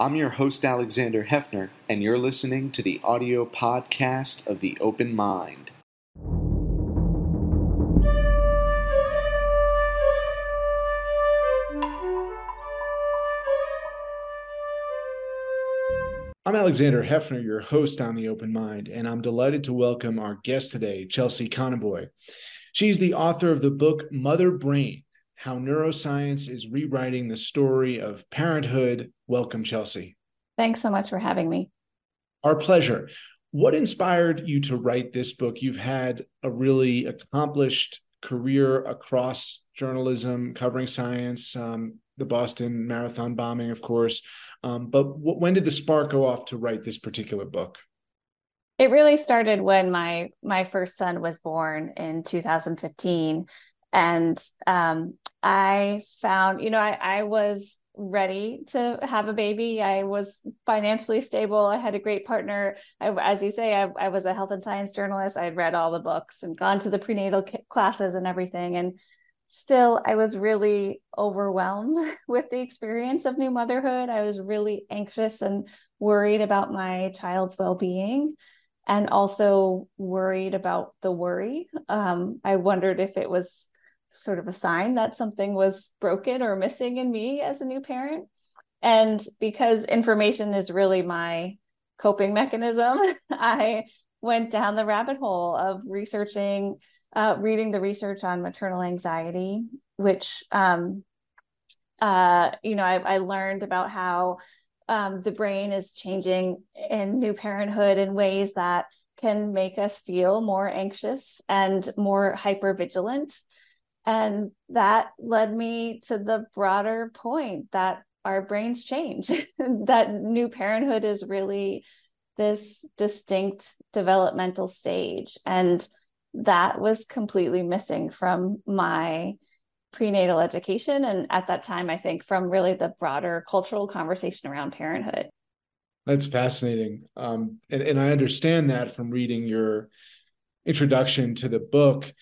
I'm your host, Alexander Heffner, and you're listening to the audio podcast of The Open Mind. I'm Alexander Heffner, your host on The Open Mind, and I'm delighted to welcome our guest today, Chelsea Conaboy. She's the author of the book Mother Brain How Neuroscience is Rewriting the Story of Parenthood. Welcome, Chelsea. Thanks so much for having me. Our pleasure. What inspired you to write this book? You've had a really accomplished career across journalism, covering science, um, the Boston Marathon bombing, of course. Um, but w- when did the spark go off to write this particular book? It really started when my my first son was born in 2015, and um, I found, you know, I, I was ready to have a baby. I was financially stable. I had a great partner. I, as you say, I, I was a health and science journalist. I had read all the books and gone to the prenatal classes and everything, and still i was really overwhelmed with the experience of new motherhood i was really anxious and worried about my child's well-being and also worried about the worry um, i wondered if it was sort of a sign that something was broken or missing in me as a new parent and because information is really my coping mechanism i went down the rabbit hole of researching uh, reading the research on maternal anxiety, which um, uh, you know I, I, learned about how um, the brain is changing in new parenthood in ways that can make us feel more anxious and more hyper vigilant. And that led me to the broader point that our brains change, that new parenthood is really this distinct developmental stage. And that was completely missing from my prenatal education and at that time i think from really the broader cultural conversation around parenthood. That's fascinating. Um, and, and i understand that from reading your introduction to the book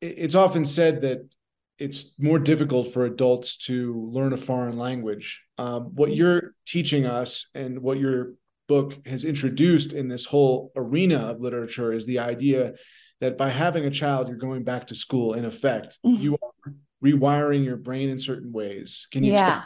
it's often said that it's more difficult for adults to learn a foreign language um, what you're teaching us and what your book has introduced in this whole arena of literature is the idea that by having a child, you're going back to school. In effect, mm-hmm. you are rewiring your brain in certain ways. Can you? Yeah.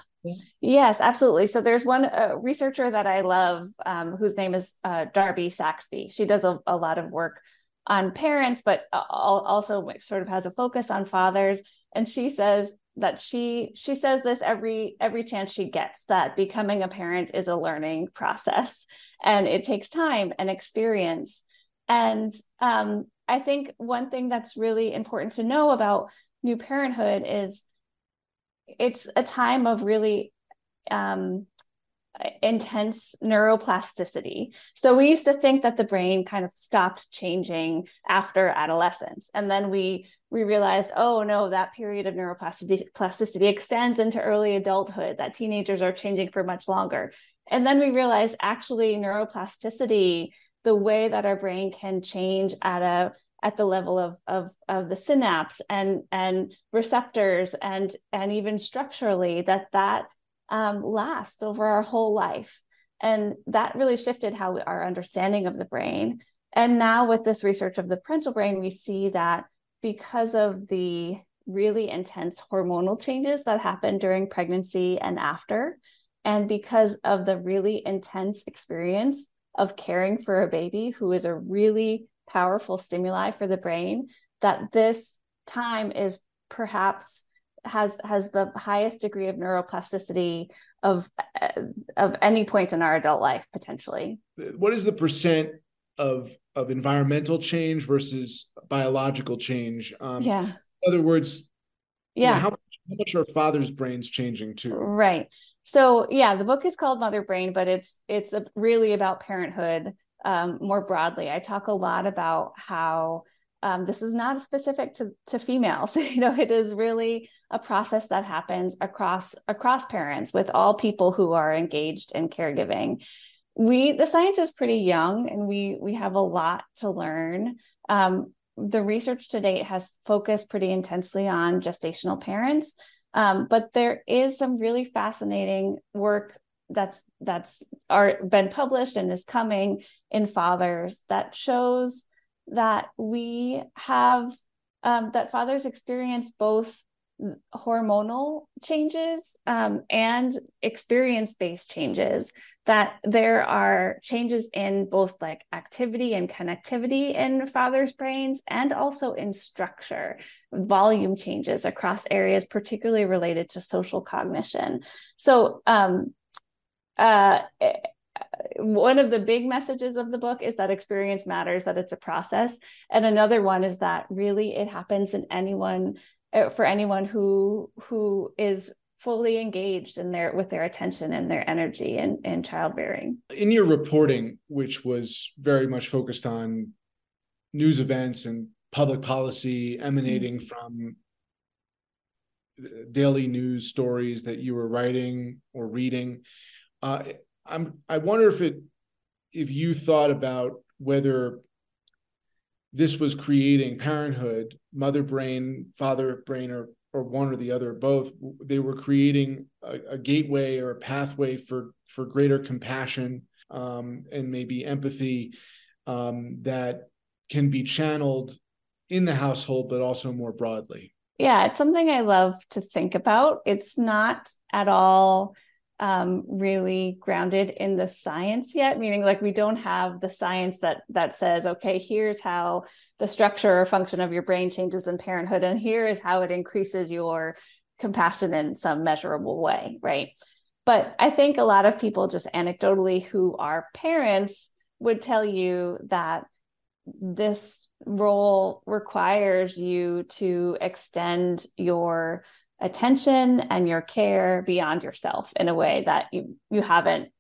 Yes, absolutely. So there's one uh, researcher that I love um, whose name is uh, Darby Saxbe. She does a, a, lot of work on parents, but also sort of has a focus on fathers. And she says that she she says this every every chance she gets that becoming a parent is a learning process and it takes time and experience and um, i think one thing that's really important to know about new parenthood is it's a time of really um, intense neuroplasticity. So we used to think that the brain kind of stopped changing after adolescence. And then we we realized, oh no, that period of neuroplasticity extends into early adulthood, that teenagers are changing for much longer. And then we realized actually neuroplasticity, the way that our brain can change at a at the level of of of the synapse and and receptors and and even structurally that that um, last over our whole life. And that really shifted how we, our understanding of the brain. And now with this research of the parental brain we see that because of the really intense hormonal changes that happen during pregnancy and after, and because of the really intense experience of caring for a baby who is a really powerful stimuli for the brain, that this time is perhaps has has the highest degree of neuroplasticity of of any point in our adult life potentially what is the percent of of environmental change versus biological change. Um, yeah. In other words, yeah. You know, how, much, how much are fathers' brains changing too? Right. So yeah, the book is called Mother Brain, but it's it's a, really about parenthood um, more broadly. I talk a lot about how um, this is not specific to to females. you know, it is really a process that happens across across parents with all people who are engaged in caregiving. We the science is pretty young and we we have a lot to learn. Um, the research to date has focused pretty intensely on gestational parents. Um, but there is some really fascinating work that's that's are been published and is coming in fathers that shows that we have um, that fathers experience both hormonal changes um, and experience based changes that there are changes in both like activity and connectivity in fathers brains and also in structure volume changes across areas particularly related to social cognition. So um, uh, one of the big messages of the book is that experience matters that it's a process and another one is that really it happens in anyone uh, for anyone who who is fully engaged in their with their attention and their energy in, in childbearing. In your reporting, which was very much focused on news events and public policy emanating mm-hmm. from daily news stories that you were writing or reading, uh, I'm I wonder if it if you thought about whether this was creating parenthood, mother brain, father brain, or or one or the other, both. They were creating a, a gateway or a pathway for for greater compassion um, and maybe empathy um, that can be channeled in the household, but also more broadly. Yeah, it's something I love to think about. It's not at all um, really grounded in the science yet meaning like we don't have the science that that says okay here's how the structure or function of your brain changes in parenthood and here is how it increases your compassion in some measurable way right? But i think a lot of people just anecdotally who are parents would tell you that this role requires you to extend your attention and your care beyond yourself in a way that you you haven't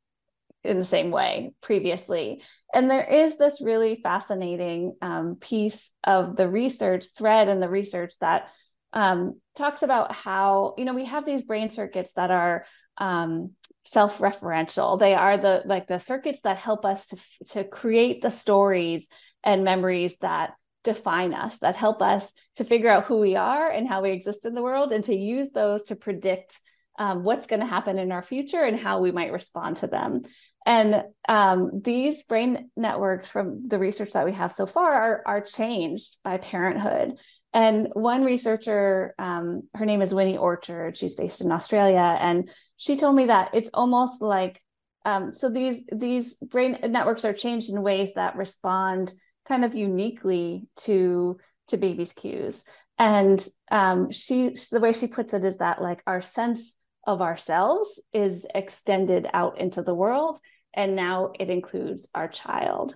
in the same way previously. And there is this really fascinating um, piece of the research thread and the research that um, talks about how you know we have these brain circuits that are um, self-referential. They are the like the circuits that help us to to create the stories and memories that define us, that help us to figure out who we are and how we exist in the world, and to use those to predict um, what's going to happen in our future and how we might respond to them. And um, these brain networks, from the research that we have so far, are, are changed by parenthood. And one researcher, um, her name is Winnie Orchard, she's based in Australia, and she told me that it's almost like um, so these these brain networks are changed in ways that respond kind of uniquely to to baby's cues. And um, she the way she puts it is that like our sense of ourselves is extended out into the world and now it includes our child.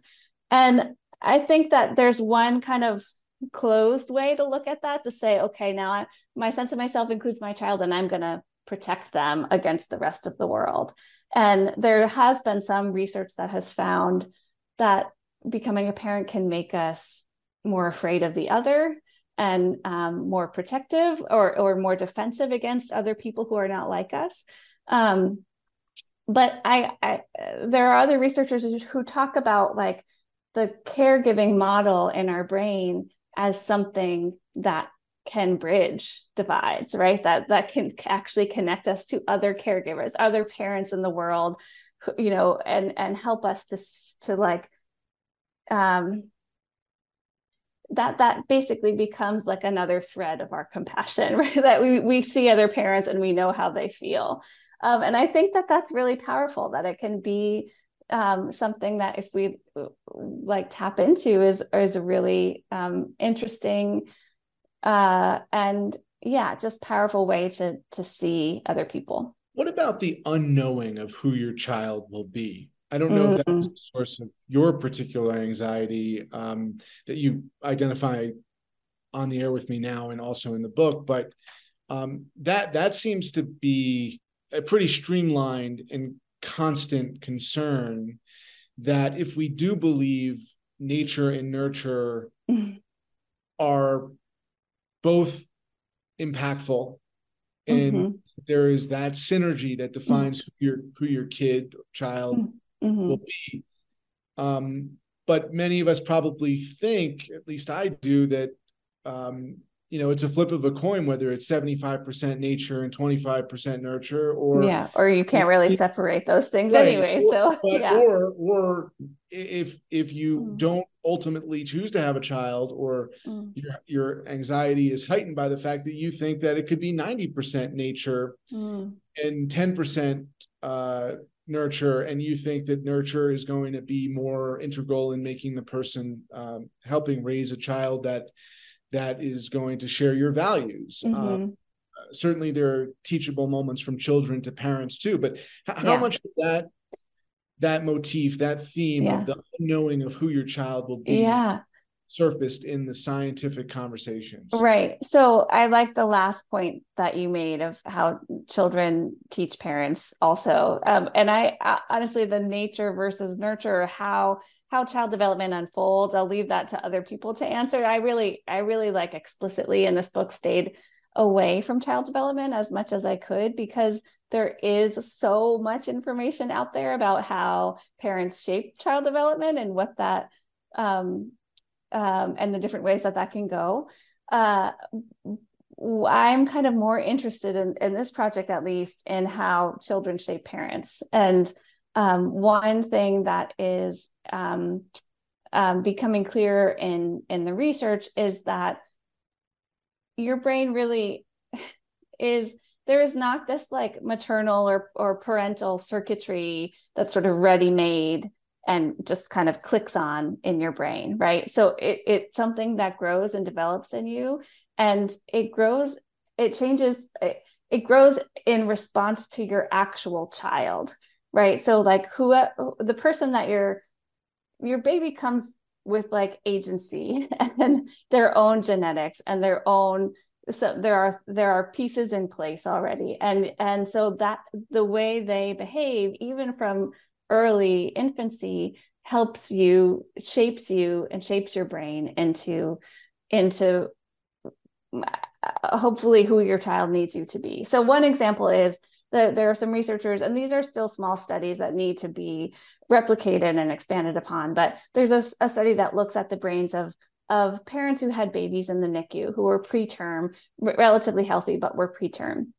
And i think that there's one kind of closed way to look at that to say okay now I, my sense of myself includes my child and i'm going to protect them against the rest of the world. And there has been some research that has found that becoming a parent can make us more afraid of the other and um, more protective or or more defensive against other people who are not like us. Um, but I, I, there are other researchers who talk about like the caregiving model in our brain as something that can bridge divides right that that can actually connect us to other caregivers other parents in the world you know and and help us to to like um, that that basically becomes like another thread of our compassion right? That we we see other parents and we know how they feel. Um, and i think that that's really powerful that it can be um, something that if we like tap into is is really um, interesting uh, and yeah just powerful way to to see other people. What about the unknowing of who your child will be I don't know mm-hmm. if that's a source of your particular anxiety um, that you identify on the air with me now and also in the book, but um, that that seems to be a pretty streamlined and constant concern that if we do believe nature and nurture are both impactful and mm-hmm. there is that synergy that defines mm-hmm. who your who your kid child mm-hmm mm-hmm. will be. Um, but many of us probably think, at least I do, that um, you know it's a flip of a coin whether it's 75% nature and 25% nurture or yeah or you can't really it, separate those things right. anyway or, so but, yeah. or or if if you Mm. don't ultimately choose to have a child or Mm. your your anxiety is heightened by the fact that you think that it could be 90% nature Mm. and 10% uh nurture and you think that nurture is going to be more integral in making the person um, helping raise a child that that is going to share your values Mhm. um, certainly there are teachable moments from children to parents too but h- how Yeah. much of that that motif that theme Yeah. of the unknowing of who your child will be yeah surfaced in the scientific conversations Right. So I like the last point that you made of how children teach parents also. Um, and I uh, honestly, the nature versus nurture, how how child development unfolds, I'll leave that to other people to answer. I really, I really like explicitly in this book stayed away from child development as much as I could because there is so much information out there about how parents shape child development and what that um, um, and the different ways that that can go. Uh, I'm kind of more interested in, in this project, at least, in how children shape parents. And um, one thing that is um, um, becoming clear in in the research is that your brain really is there is not this like maternal or or parental circuitry that's sort of ready made and just kind of clicks on in your brain right? So it, it's something that grows and develops in you and it grows it changes it, it grows in response to your actual child right? So like who the person that your your baby comes with like agency and their own genetics and their own so there are there are pieces in place already. And and so that the way they behave even from early infancy helps you shapes you and shapes your brain into into uh, hopefully who your child needs you to be so one example is that there are some researchers and these are still small studies that need to be replicated and expanded upon but there's a, a study that looks at the brains of of parents who had babies in the NICU who were preterm, relatively healthy, but were preterm.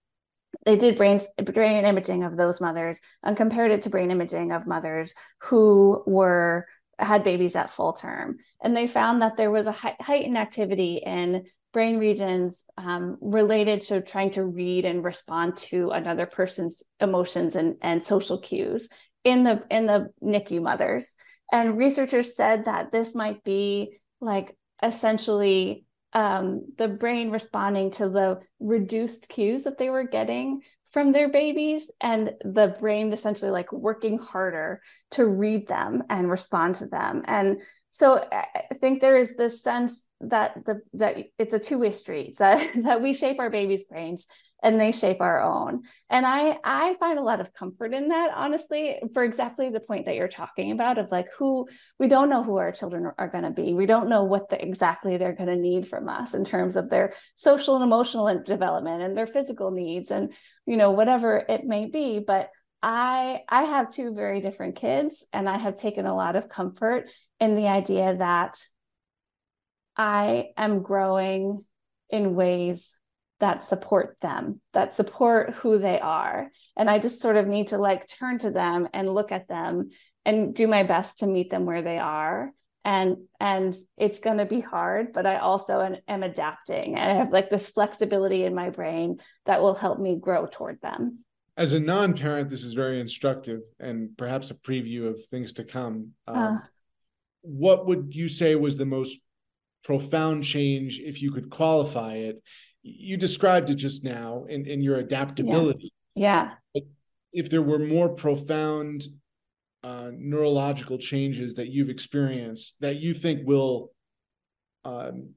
They did brain, brain imaging of those mothers and compared it to brain imaging of mothers who were had babies at full term, and they found that there was a heightened activity in brain regions um, related to trying to read and respond to another person's emotions and, and social cues in the in the NICU mothers. And researchers said that this might be like essentially um, the brain responding to the reduced cues that they were getting from their babies and the brain essentially like working harder to read them and respond to them. And so i think there is this sense that the that it's a two-way street that that we shape our babies brains and they shape our own. And i i find a lot of comfort in that honestly for exactly the point that you're talking about of like who we don't know who our children are going to be. We don't know what the, exactly they're going to need from us in terms of their social and emotional development and their physical needs and you know whatever it may be. But i i have two very different kids and i have taken a lot of comfort in the idea that i am growing in ways that support them, that support who they are. And I just sort of need to like turn to them and look at them and do my best to meet them where they are. And and it's going to be hard, but I also am, am adapting and I have like this flexibility in my brain that will help me grow toward them. As a non-parent, this is very instructive and perhaps a preview of things to come. Um, Uh. what would you say was the most profound change, if you could qualify it, you described it just now in, in your adaptability. Yeah. But if there were more profound uh, neurological changes that you've experienced that you think will um,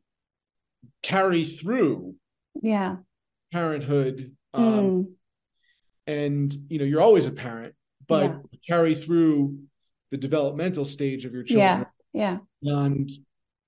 carry through Yeah. parenthood, um, Mm. and you know you're always a parent, but Yeah. carry through the developmental stage of your children Yeah. Yeah. beyond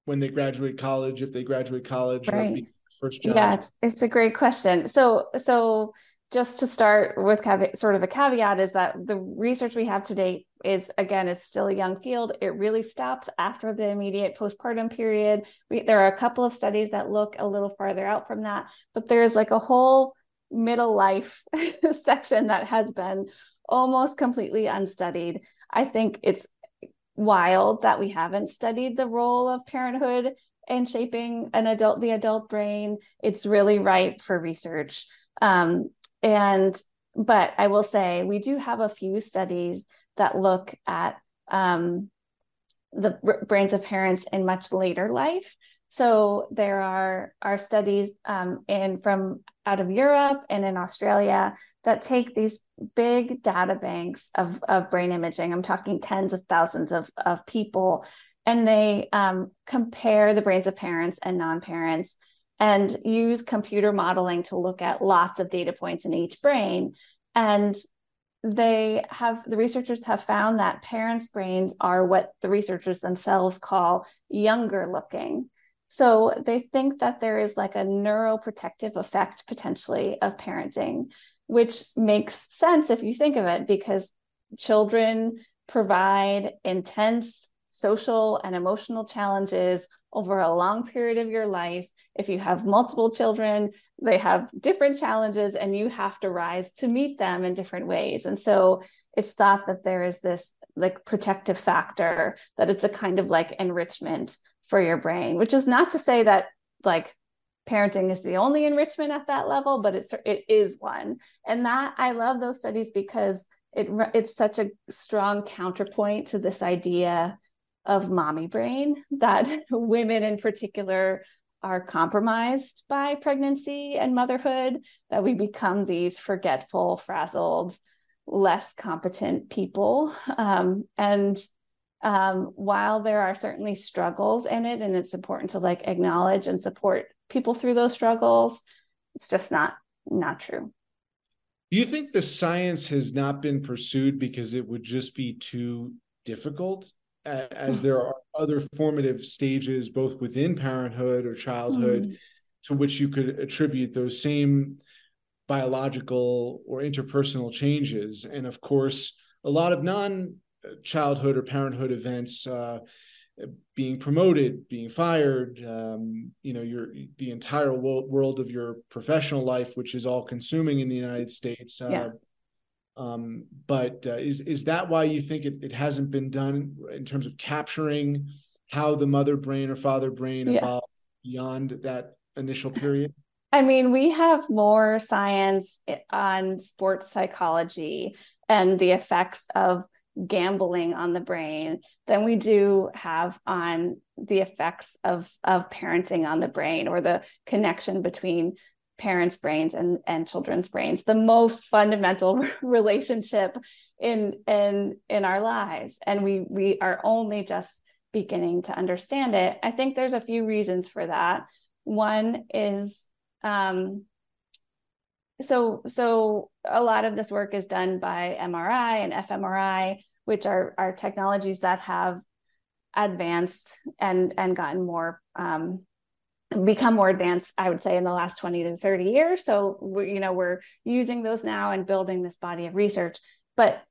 when they graduate college, if they graduate college, Right. first job. Yeah, it's, it's a great question. So, so just to start with caveat, sort of a caveat is that the research we have to date is again it's still a young field it really stops after the immediate postpartum period we, there are a couple of studies that look a little farther out from that but there's like a whole middle life section that has been almost completely unstudied i think it's wild that we haven't studied the role of parenthood in shaping an adult the adult brain it's really ripe for research um, and but I will say we do have a few studies that look at um, the brains of parents in much later life. So there are are studies um, in from out of Europe and in Australia that take these big data banks of, of brain imaging. I'm talking tens of thousands of, of people, and they um, compare the brains of parents and non-parents and use computer modeling to look at lots of data points in each brain. And they have the researchers have found that parents' brains are what the researchers themselves call younger looking. So they think that there is like a neuroprotective effect potentially of parenting, which makes sense if you think of it, because children provide intense social and emotional challenges over a long period of your life if you have multiple children, they have different challenges and you have to rise to meet them in different ways. And so it's thought that there is this like protective factor, that it's a kind of like enrichment for your brain, which is not to say that like parenting is the only enrichment at that level, but it's it is one. And that I love those studies because it it's such a strong counterpoint to this idea of mommy brain that women in particular are compromised by pregnancy and motherhood, that we become these forgetful, frazzled, less competent people. Um, and um, while there are certainly struggles in it, and it's important to like acknowledge and support people through those struggles, it's just not not true. Do you think the science has not been pursued because it would just be too difficult? as there are other formative stages both within parenthood or childhood mm. to which you could attribute those same biological or interpersonal changes and of course a lot of non childhood or parenthood events uh, being promoted being fired um, you know your the entire world of your professional life which is all consuming in the united states uh, yeah. Um, but uh, is is that why you think it, it hasn't been done in terms of capturing how the mother brain or father brain yeah. evolved beyond that initial period? I mean, we have more science on sports psychology and the effects of gambling on the brain than we do have on the effects of of parenting on the brain or the connection between parents' brains and, and children's brains, the most fundamental relationship in in in our lives. And we we are only just beginning to understand it. I think there's a few reasons for that. One is um, so so a lot of this work is done by MRI and fMRI, which are are technologies that have advanced and and gotten more um, become more advanced i would say in the last 20 to 30 years. So we, you know we're using those now and building this body of research. But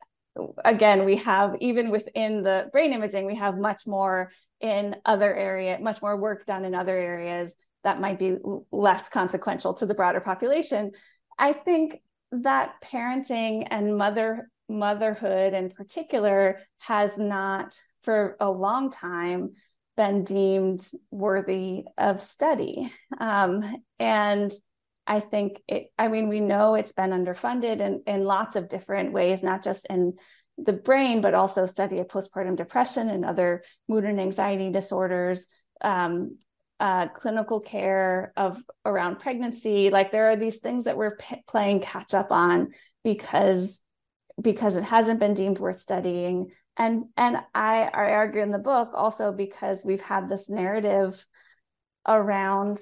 again we have even within the brain imaging we have much more in other area much more work done in other areas that might be less consequential to the broader population i think that parenting and mother motherhood in particular has not for a long time been deemed worthy of study. Um, and I think it, I mean, we know it's been underfunded in, in lots of different ways, not just in the brain, but also study of postpartum depression and other mood and anxiety disorders, um, uh, clinical care of around pregnancy. Like there are these things that we're p- playing catch up on because because it hasn't been deemed worth studying. And and I, I argue in the book also because we've had this narrative around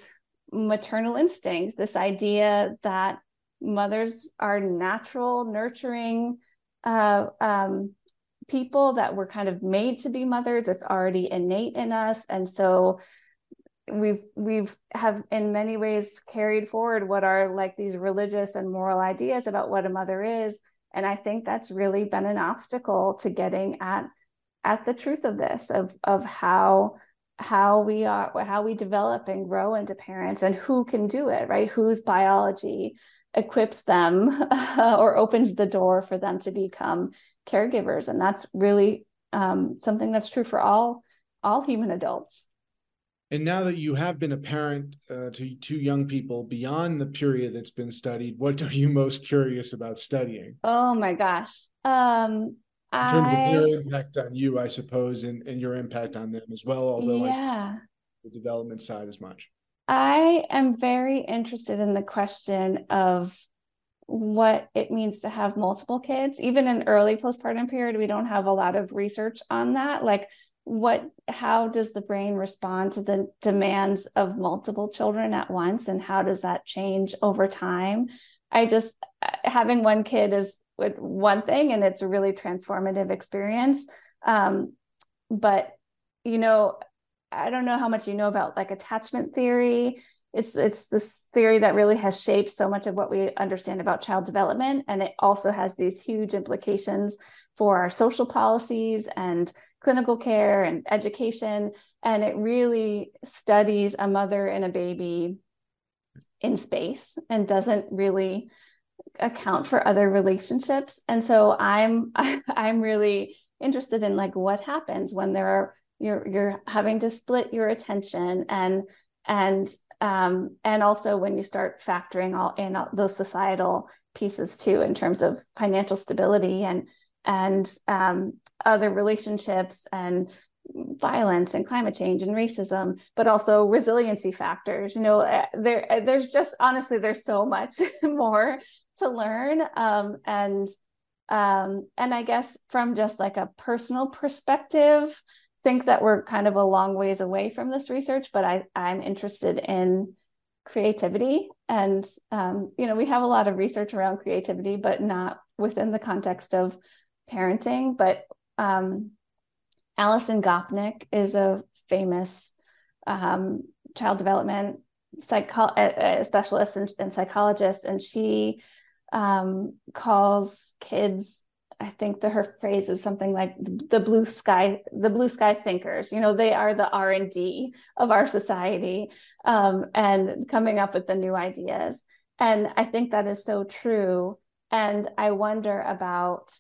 maternal instinct this idea that mothers are natural nurturing uh, um, people that were kind of made to be mothers. It's already innate in us. And so we've we've have in many ways carried forward what are like these religious and moral ideas about what a mother is. And i think that's really been an obstacle to getting at at the truth of this of of how how we are how we develop and grow into parents and who can do it right? Whose biology equips them or opens the door for them to become caregivers. And that's really um, something that's true for all all human adults and now that you have been a parent uh, to two young people beyond the period that's been studied what are you most curious about studying oh my gosh um in terms I, of their impact on you i suppose and, and your impact on them as well although yeah the development side as much I am very interested in the question of what it means to have multiple kids. Even in early postpartum period, we don't have a lot of research on that. Like, what, how does the brain respond to the demands of multiple children at once? And how does that change over time? I just, having one kid is one thing and it's a really transformative experience. Um, but, you know, I don't know how much you know about like attachment theory. It's it's this theory that really has shaped so much of what we understand about child development, and it also has these huge implications for our social policies and clinical care and education. And it really studies a mother and a baby in space and doesn't really account for other relationships. And so I'm I'm really interested in like what happens when there are you're you're having to split your attention and and um, and also when you start factoring all in all those societal pieces too in terms of financial stability and and um, other relationships and violence and climate change and racism but also resiliency factors you know eh, there eh, there's just honestly there's so much more to learn um, and um, and i guess from just like a personal perspective think that we're kind of a long ways away from this research, but I, I'm interested in creativity. And, um, you know, we have a lot of research around creativity, but not within the context of parenting. But um, Alison Gopnik is a famous um, child development psycho- specialist and, and, psychologist, and she um, calls kids I think that her phrase is something like the blue sky, the blue sky thinkers. You know, they are the R and D of our society, um, and coming up with the new ideas. And I think that is so true. And I wonder about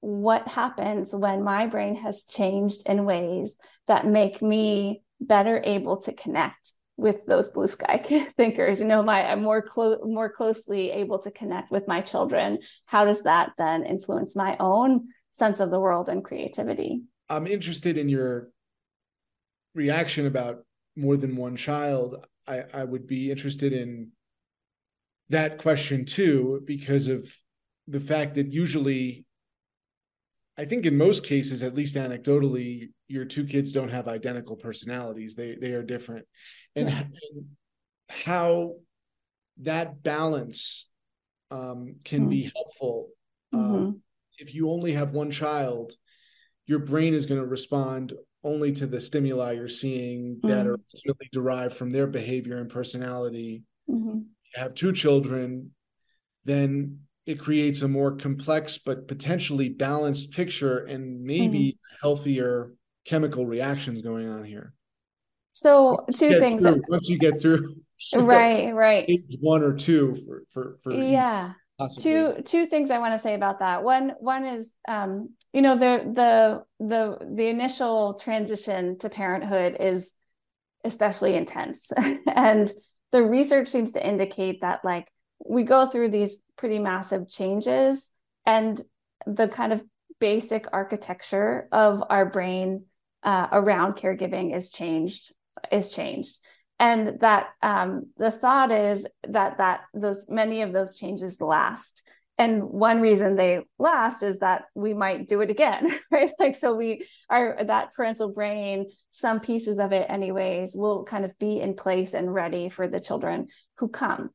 what happens when my brain has changed in ways that make me better able to connect with those blue sky thinkers? You know my i'm more close more closely able to connect with my children. How does that then influence my own sense of the world and creativity? I'm interested in your reaction about more than one child. I i would be interested in that question too because of the fact that usually I think in most cases, at least anecdotally, your two kids don't have identical personalities. They they are different, and, yeah. how that balance um, can mm-hmm. be helpful. Um, mm-hmm. if you only have one child, your brain is going to respond only to the stimuli you're seeing mm-hmm. that are ultimately derived from their behavior and personality. Mm-hmm. You have two children, then it creates a more complex but potentially balanced picture and maybe mm-hmm. healthier chemical reactions going on here. So two things. Through, once you get through, right, right, one or two for for for yeah. Possibly. Two two things I want to say about that. One one is um, you know the the the the initial transition to parenthood is especially intense, and the research seems to indicate that like we go through these pretty massive changes and the kind of basic architecture of our brain uh, around caregiving is changed is changed. And that um, the thought is that that those many of those changes last. And one reason they last is that we might do it again right? Like so we are that parental brain some pieces of it anyways will kind of be in place and ready for the children who come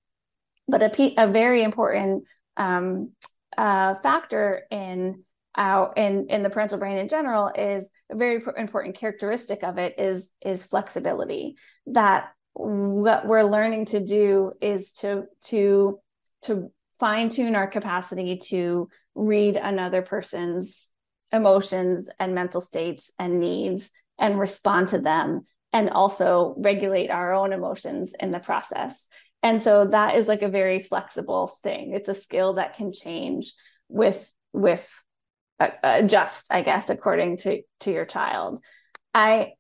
but a, a very important um, uh, factor in our in in the parental brain in general is a very important characteristic of it is is flexibility that what we're learning to do is to to to fine tune our capacity to read another person's emotions and mental states and needs and respond to them and also regulate our own emotions in the process. And so that is like a very flexible thing. It's a skill that can change with with uh, adjust, I guess, according to to your child. I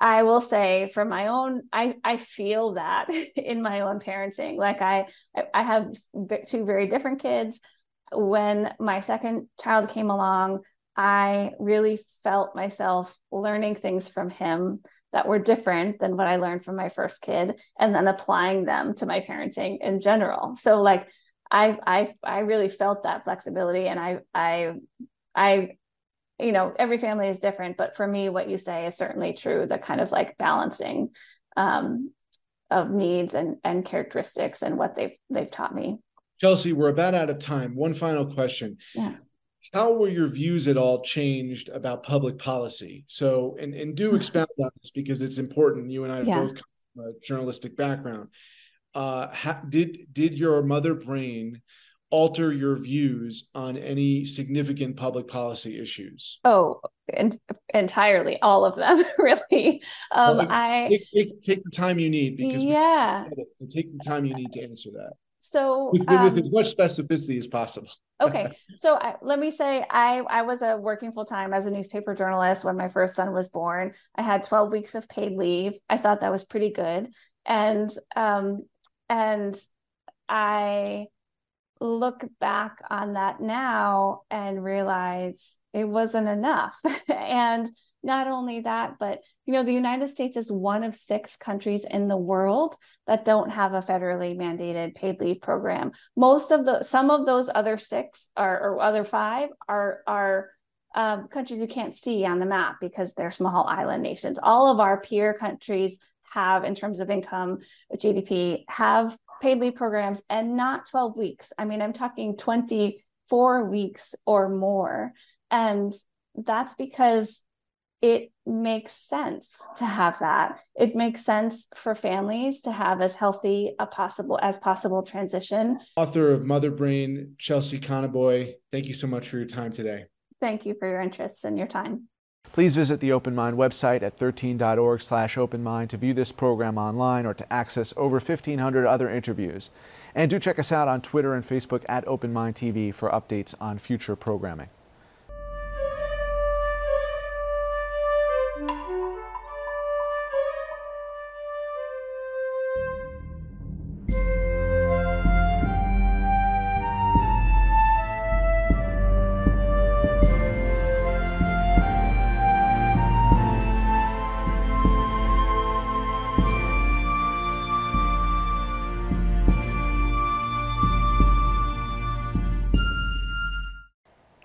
I will say for my own, I I feel that in my own parenting. Like I I have two very different kids. When my second child came along, I really felt myself learning things from him that were different than what I learned from my first kid, and then applying them to my parenting in general. So like I I I really felt that flexibility, and I I I you know every family is different but for me what you say is certainly true the kind of like balancing um, of needs and and characteristics and what they've they've taught me. Chelsea we're about out of time. One final question. Yeah how were your views at all changed about public policy so and, and do expound on this because it's important you and i have yeah. both come from a journalistic background uh, did did your mother brain alter your views on any significant public policy issues? Oh, en- entirely, all of them, really. Um, well, I take, take, take, the time you need because yeah, take the time you need to answer that. So with, um, with as much specificity as possible. okay, so I, let me say I I was a working full time as a newspaper journalist when my first son was born. I had twelve weeks of paid leave. I thought that was pretty good, and um and I look back on that now and realize it wasn't enough. and not only that, but you know, the United States is one of six countries in the world that don't have a federally mandated paid leave program. Most of the some of those other six are or other five are are um, countries you can't see on the map because they're small island nations. All of our peer countries have, in terms of income, GDP, have paid leave programs and not 12 weeks. I mean, I'm talking 24 weeks or more. And that's because it makes sense to have that. It makes sense for families to have as healthy a possible as possible transition. Author of Mother Brain, Chelsea Conaboy, thank you so much for your time today. Thank you for your interest and your time. Please visit the Open Mind website at 13.org slash openmind to view this program online or to access over 1,500 other interviews. And do check us out on Twitter and Facebook at Open Mind TV for updates on future programming.